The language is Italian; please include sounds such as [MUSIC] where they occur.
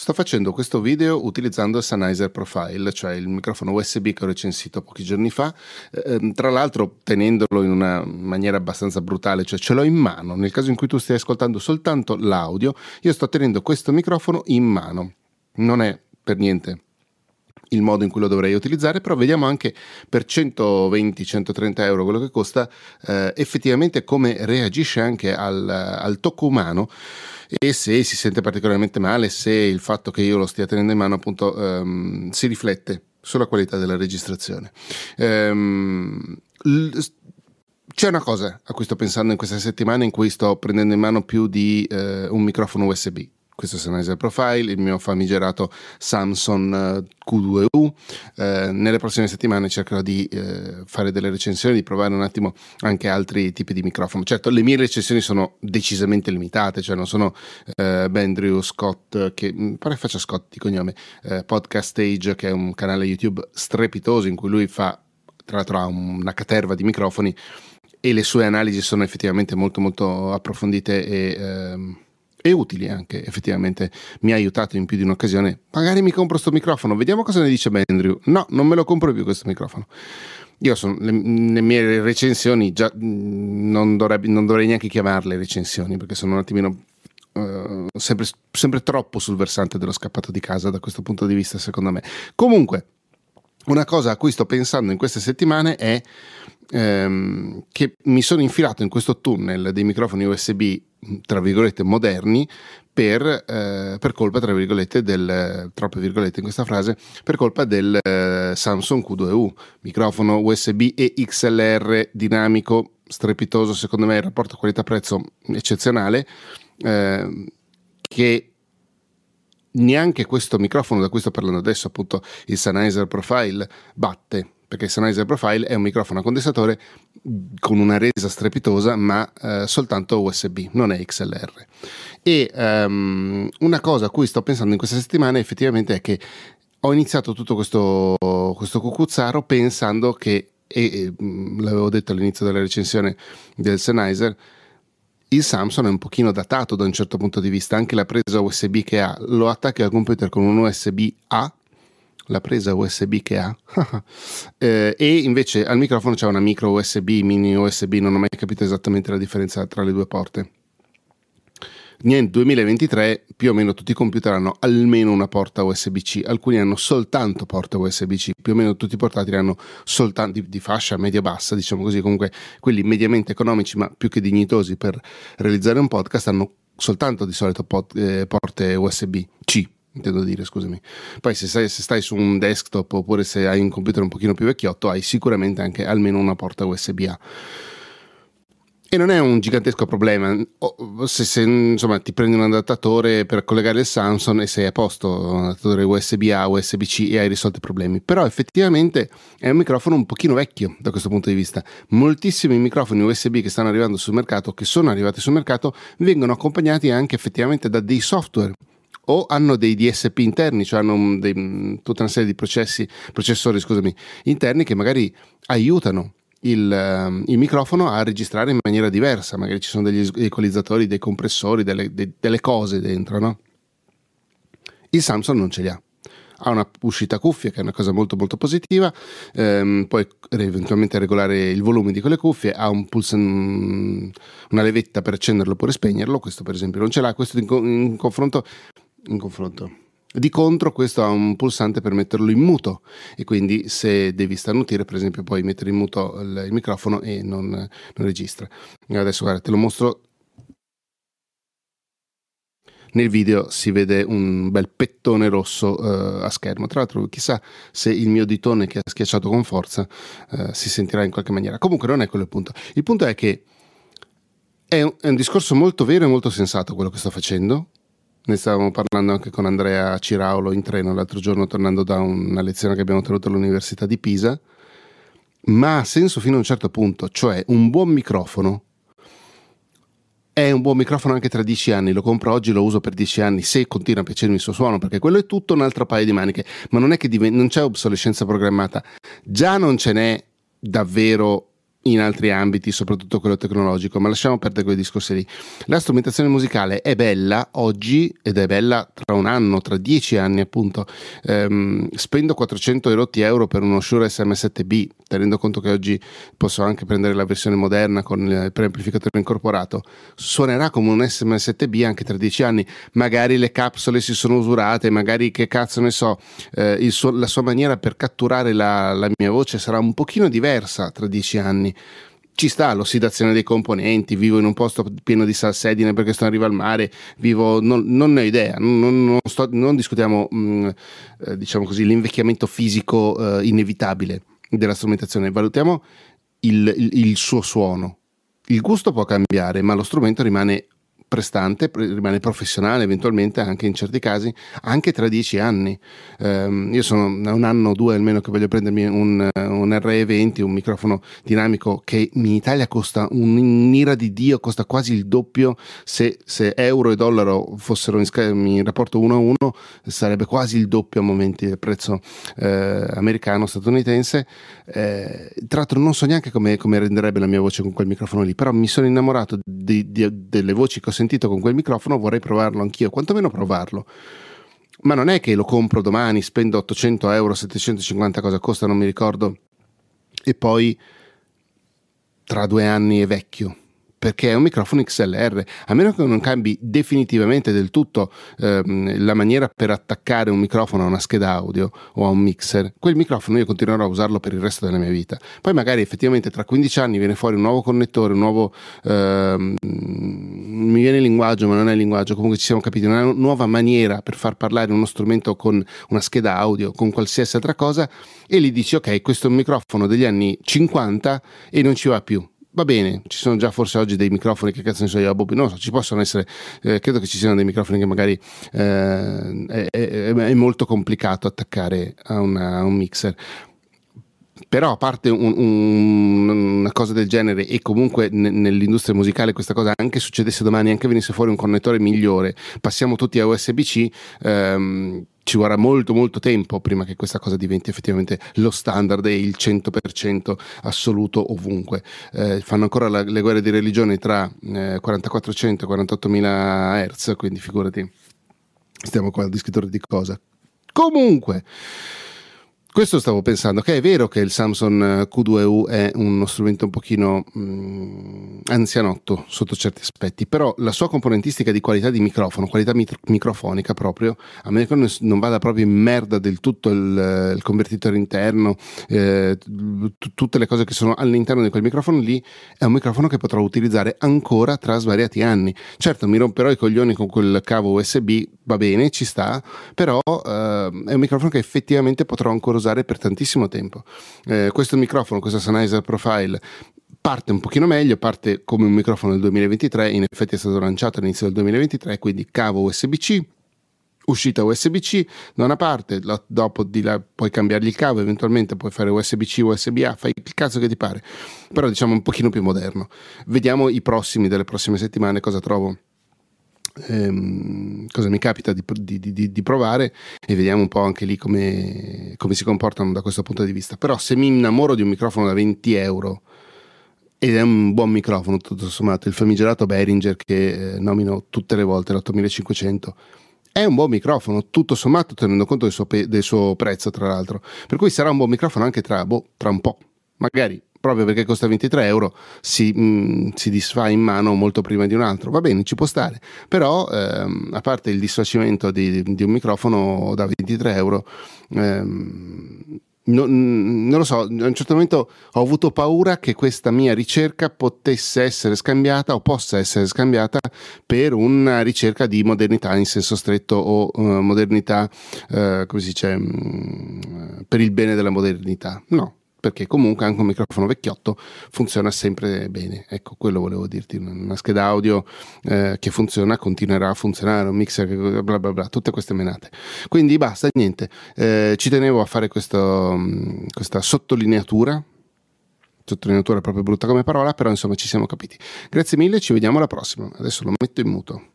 Sto facendo questo video utilizzando il Sennheiser Profile, cioè il microfono USB che ho recensito pochi giorni fa, eh, tra l'altro tenendolo in una maniera abbastanza brutale, cioè ce l'ho in mano. Nel caso in cui tu stia ascoltando soltanto l'audio, io sto tenendo questo microfono in mano. Non è per niente il modo in cui lo dovrei utilizzare, però vediamo anche per 120-130 euro quello che costa eh, effettivamente come reagisce anche al, al tocco umano e se si sente particolarmente male, se il fatto che io lo stia tenendo in mano appunto um, si riflette sulla qualità della registrazione. Um, c'è una cosa a cui sto pensando in questa settimana in cui sto prendendo in mano più di uh, un microfono USB questo è Sennheiser Profile, il mio famigerato Samsung eh, Q2U. Eh, nelle prossime settimane cercherò di eh, fare delle recensioni, di provare un attimo anche altri tipi di microfono. Certo, le mie recensioni sono decisamente limitate, cioè non sono eh, Bandrew Scott, che mm, pare faccia Scott di cognome, eh, Podcast Stage, che è un canale YouTube strepitoso in cui lui fa, tra l'altro ha una caterva di microfoni e le sue analisi sono effettivamente molto molto approfondite e... Ehm, e utili anche, effettivamente mi ha aiutato in più di un'occasione. Magari mi compro questo microfono, vediamo cosa ne dice Andrew. No, non me lo compro più questo microfono. Io sono le, le mie recensioni, già non, dovrebbe, non, dovrei neanche chiamarle recensioni perché sono un attimino uh, sempre, sempre troppo sul versante dello scappato di casa da questo punto di vista, secondo me. Comunque, una cosa a cui sto pensando in queste settimane è ehm, che mi sono infilato in questo tunnel dei microfoni USB tra virgolette moderni per, eh, per, colpa, tra virgolette, del, troppe virgolette in questa frase, per colpa del eh, Samsung Q2U, microfono USB e XLR dinamico, strepitoso, secondo me il rapporto qualità-prezzo eccezionale, eh, che neanche questo microfono da cui sto parlando adesso, appunto il Sennheiser Profile, batte perché il Sennheiser Profile è un microfono a condensatore con una resa strepitosa ma eh, soltanto USB, non è XLR. E um, una cosa a cui sto pensando in questa settimana effettivamente è che ho iniziato tutto questo, questo cucuzzaro pensando che, e, e l'avevo detto all'inizio della recensione del Sennheiser, il Samsung è un pochino datato da un certo punto di vista, anche la presa USB che ha, lo attacchi al computer con un USB A la presa USB che ha [LAUGHS] eh, e invece al microfono c'è una micro USB, mini USB, non ho mai capito esattamente la differenza tra le due porte. Nel 2023 più o meno tutti i computer hanno almeno una porta USB-C, alcuni hanno soltanto porta USB-C, più o meno tutti i portatili hanno soltanto di, di fascia media-bassa, diciamo così, comunque quelli mediamente economici ma più che dignitosi per realizzare un podcast hanno soltanto di solito pot, eh, porte USB-C intendo dire, scusami. Poi se stai, se stai, su un desktop oppure se hai un computer un pochino più vecchiotto, hai sicuramente anche almeno una porta USB-A. E non è un gigantesco problema. Se, se insomma, ti prendi un adattatore per collegare il Samsung e sei a posto, un adattatore USB-A, USB-C e hai risolto i problemi. Però effettivamente è un microfono un pochino vecchio da questo punto di vista. Moltissimi microfoni USB che stanno arrivando sul mercato, che sono arrivati sul mercato, vengono accompagnati anche effettivamente da dei software o hanno dei DSP interni, cioè hanno dei, tutta una serie di processi, processori scusami, interni che magari aiutano il, il, microfono a registrare in maniera diversa, magari ci sono degli equalizzatori, dei compressori, delle, de, delle cose dentro, no? Il Samsung non ce li ha. Ha una uscita cuffia che è una cosa molto molto positiva, ehm, puoi eventualmente regolare il volume di quelle cuffie, ha un pulso, una levetta per accenderlo oppure spegnerlo, questo per esempio non ce l'ha, questo in, in confronto in confronto. Di contro questo ha un pulsante per metterlo in muto e quindi se devi starnutire per esempio puoi mettere in muto il, il microfono e non, non, registra. Adesso guarda te lo mostro. Nel video si vede un bel pettone rosso uh, a schermo. Tra l'altro chissà se il mio ditone che ha schiacciato con forza uh, si sentirà in qualche maniera. Comunque non è quello il punto. Il punto è che è un, è un discorso molto vero e molto sensato quello che sto facendo ne stavamo parlando anche con Andrea Ciraulo in treno l'altro giorno tornando da una lezione che abbiamo tenuto all'Università di Pisa, ma ha senso fino a un certo punto, cioè un buon microfono è un buon microfono anche tra dieci anni, lo compro oggi, lo uso per dieci anni, se continua a piacermi il suo suono, perché quello è tutto un altro paio di maniche, ma non è che div- non c'è obsolescenza programmata, già non ce n'è davvero in altri ambiti, soprattutto quello tecnologico, ma lasciamo perdere quei discorsi lì. La strumentazione musicale è bella oggi ed è bella tra un anno, tra dieci anni appunto. Ehm, spendo 400 euro per uno Shure SM7B, tenendo conto che oggi posso anche prendere la versione moderna con il preamplificatore incorporato. Suonerà come un SM7B anche tra dieci anni, magari le capsule si sono usurate, magari che cazzo ne so, eh, suo, la sua maniera per catturare la, la mia voce sarà un pochino diversa tra dieci anni ci sta l'ossidazione dei componenti, vivo in un posto pieno di salsedine perché sto in riva al mare, vivo, non, non ne ho idea, non, non, sto, non discutiamo mh, mm, eh, diciamo così, l'invecchiamento fisico eh, inevitabile della strumentazione, valutiamo il, il, il suo suono. Il gusto può cambiare, ma lo strumento rimane prestante, rimane professionale eventualmente anche in certi casi, anche tra dieci anni. Um, io sono un anno o due almeno che voglio prendermi un, un RE20, un microfono dinamico che in Italia costa un'ira di Dio, costa quasi il doppio, se, se euro e dollaro fossero in, in, rapporto uno a uno sarebbe quasi il doppio a momenti del prezzo eh, americano, statunitense. Eh, tra l'altro non so neanche come, come, renderebbe la mia voce con quel microfono lì, però mi sono innamorato di, di, delle voci che ho sentito con quel microfono, vorrei provarlo anch'io, quantomeno provarlo. Ma non è che lo compro domani, spendo 800 euro, 750 cosa costa, non mi ricordo, e poi tra due anni è vecchio perché è un microfono XLR, a meno che non cambi definitivamente del tutto ehm, la maniera per attaccare un microfono a una scheda audio o a un mixer, quel microfono io continuerò a usarlo per il resto della mia vita. Poi magari effettivamente tra 15 anni viene fuori un nuovo connettore, un nuovo... Ehm, linguaggio, ma non è linguaggio, comunque ci siamo capiti, una nuova maniera per far parlare uno strumento con una scheda audio, con qualsiasi altra cosa, e gli dici ok, questo è un microfono degli anni 50 e non ci va più va bene, ci sono già forse oggi dei microfoni che cazzo ne so io, Bobby, non so, ci possono essere, eh, credo che ci siano dei microfoni che magari eh, è, è, è, molto complicato attaccare a, una, a un mixer. Però a parte un, un, una cosa del genere e comunque n- nell'industria musicale questa cosa anche succedesse domani, anche venisse fuori un connettore migliore, passiamo tutti a USB-C, ehm, ci vorrà molto molto tempo prima che questa cosa diventi effettivamente lo standard e il 100% assoluto ovunque. Eh, fanno ancora la, le guerre di religione tra eh, 4400 e 48000 Hz, quindi figurati, stiamo qua al descrittore di cosa. Comunque, questo stavo pensando, che è vero che il Samsung eh, Q2U è uno strumento un pochino mh, mm, anzianotto sotto certi aspetti, però la sua componentistica di qualità di microfono, qualità mit- microfonica proprio, a meno che non vada proprio in merda del tutto il, eh, il convertitore interno, eh, t- tutte le cose che sono all'interno di quel microfono lì, è un microfono che potrò utilizzare ancora tra svariati anni. Certo, mi romperò i coglioni con quel cavo USB, va bene, ci sta, però eh, è un microfono che effettivamente potrò ancora usare per tantissimo tempo. Eh, questo microfono, questo Sennheiser Profile, parte un pochino meglio, parte come un microfono del 2023, in effetti è stato lanciato all'inizio del 2023, quindi cavo USB-C, uscita USB-C da una parte, dopo di là puoi cambiargli il cavo, eventualmente puoi fare USB-C, USB-A, fai il cazzo che ti pare, però diciamo un pochino più moderno. Vediamo i prossimi delle prossime settimane cosa trovo ehm, cosa mi capita di, di, di, di, provare e vediamo un po' anche lì come, come, si comportano da questo punto di vista. Però se mi innamoro di un microfono da 20 euro ed è un buon microfono tutto sommato, il famigerato Behringer che eh, nomino tutte le volte, l'8500, è un buon microfono, tutto sommato tenendo conto del suo, pe- del suo prezzo tra l'altro, per cui sarà un buon microfono anche tra, boh, tra un po', magari proprio perché costa 23 euro, si, mh, mm, si, disfa in mano molto prima di un altro. Va bene, ci può stare, però ehm, a parte il disfacimento di, di, un microfono da 23 euro, ehm, non, non, lo so, a un certo momento ho avuto paura che questa mia ricerca potesse essere scambiata o possa essere scambiata per una ricerca di modernità in senso stretto o uh, modernità, uh, come si dice, um, per il bene della modernità. No, perché comunque anche un microfono vecchiotto funziona sempre bene. Ecco, quello volevo dirti. Una scheda audio eh, che funziona continuerà a funzionare, un mixer che bla bla bla, tutte queste menate. Quindi basta, niente. Eh, ci tenevo a fare questo, mm, questa sottolineatura. Sottolineatura è proprio brutta come parola, però insomma ci siamo capiti. Grazie mille, ci vediamo alla prossima. Adesso lo metto in muto.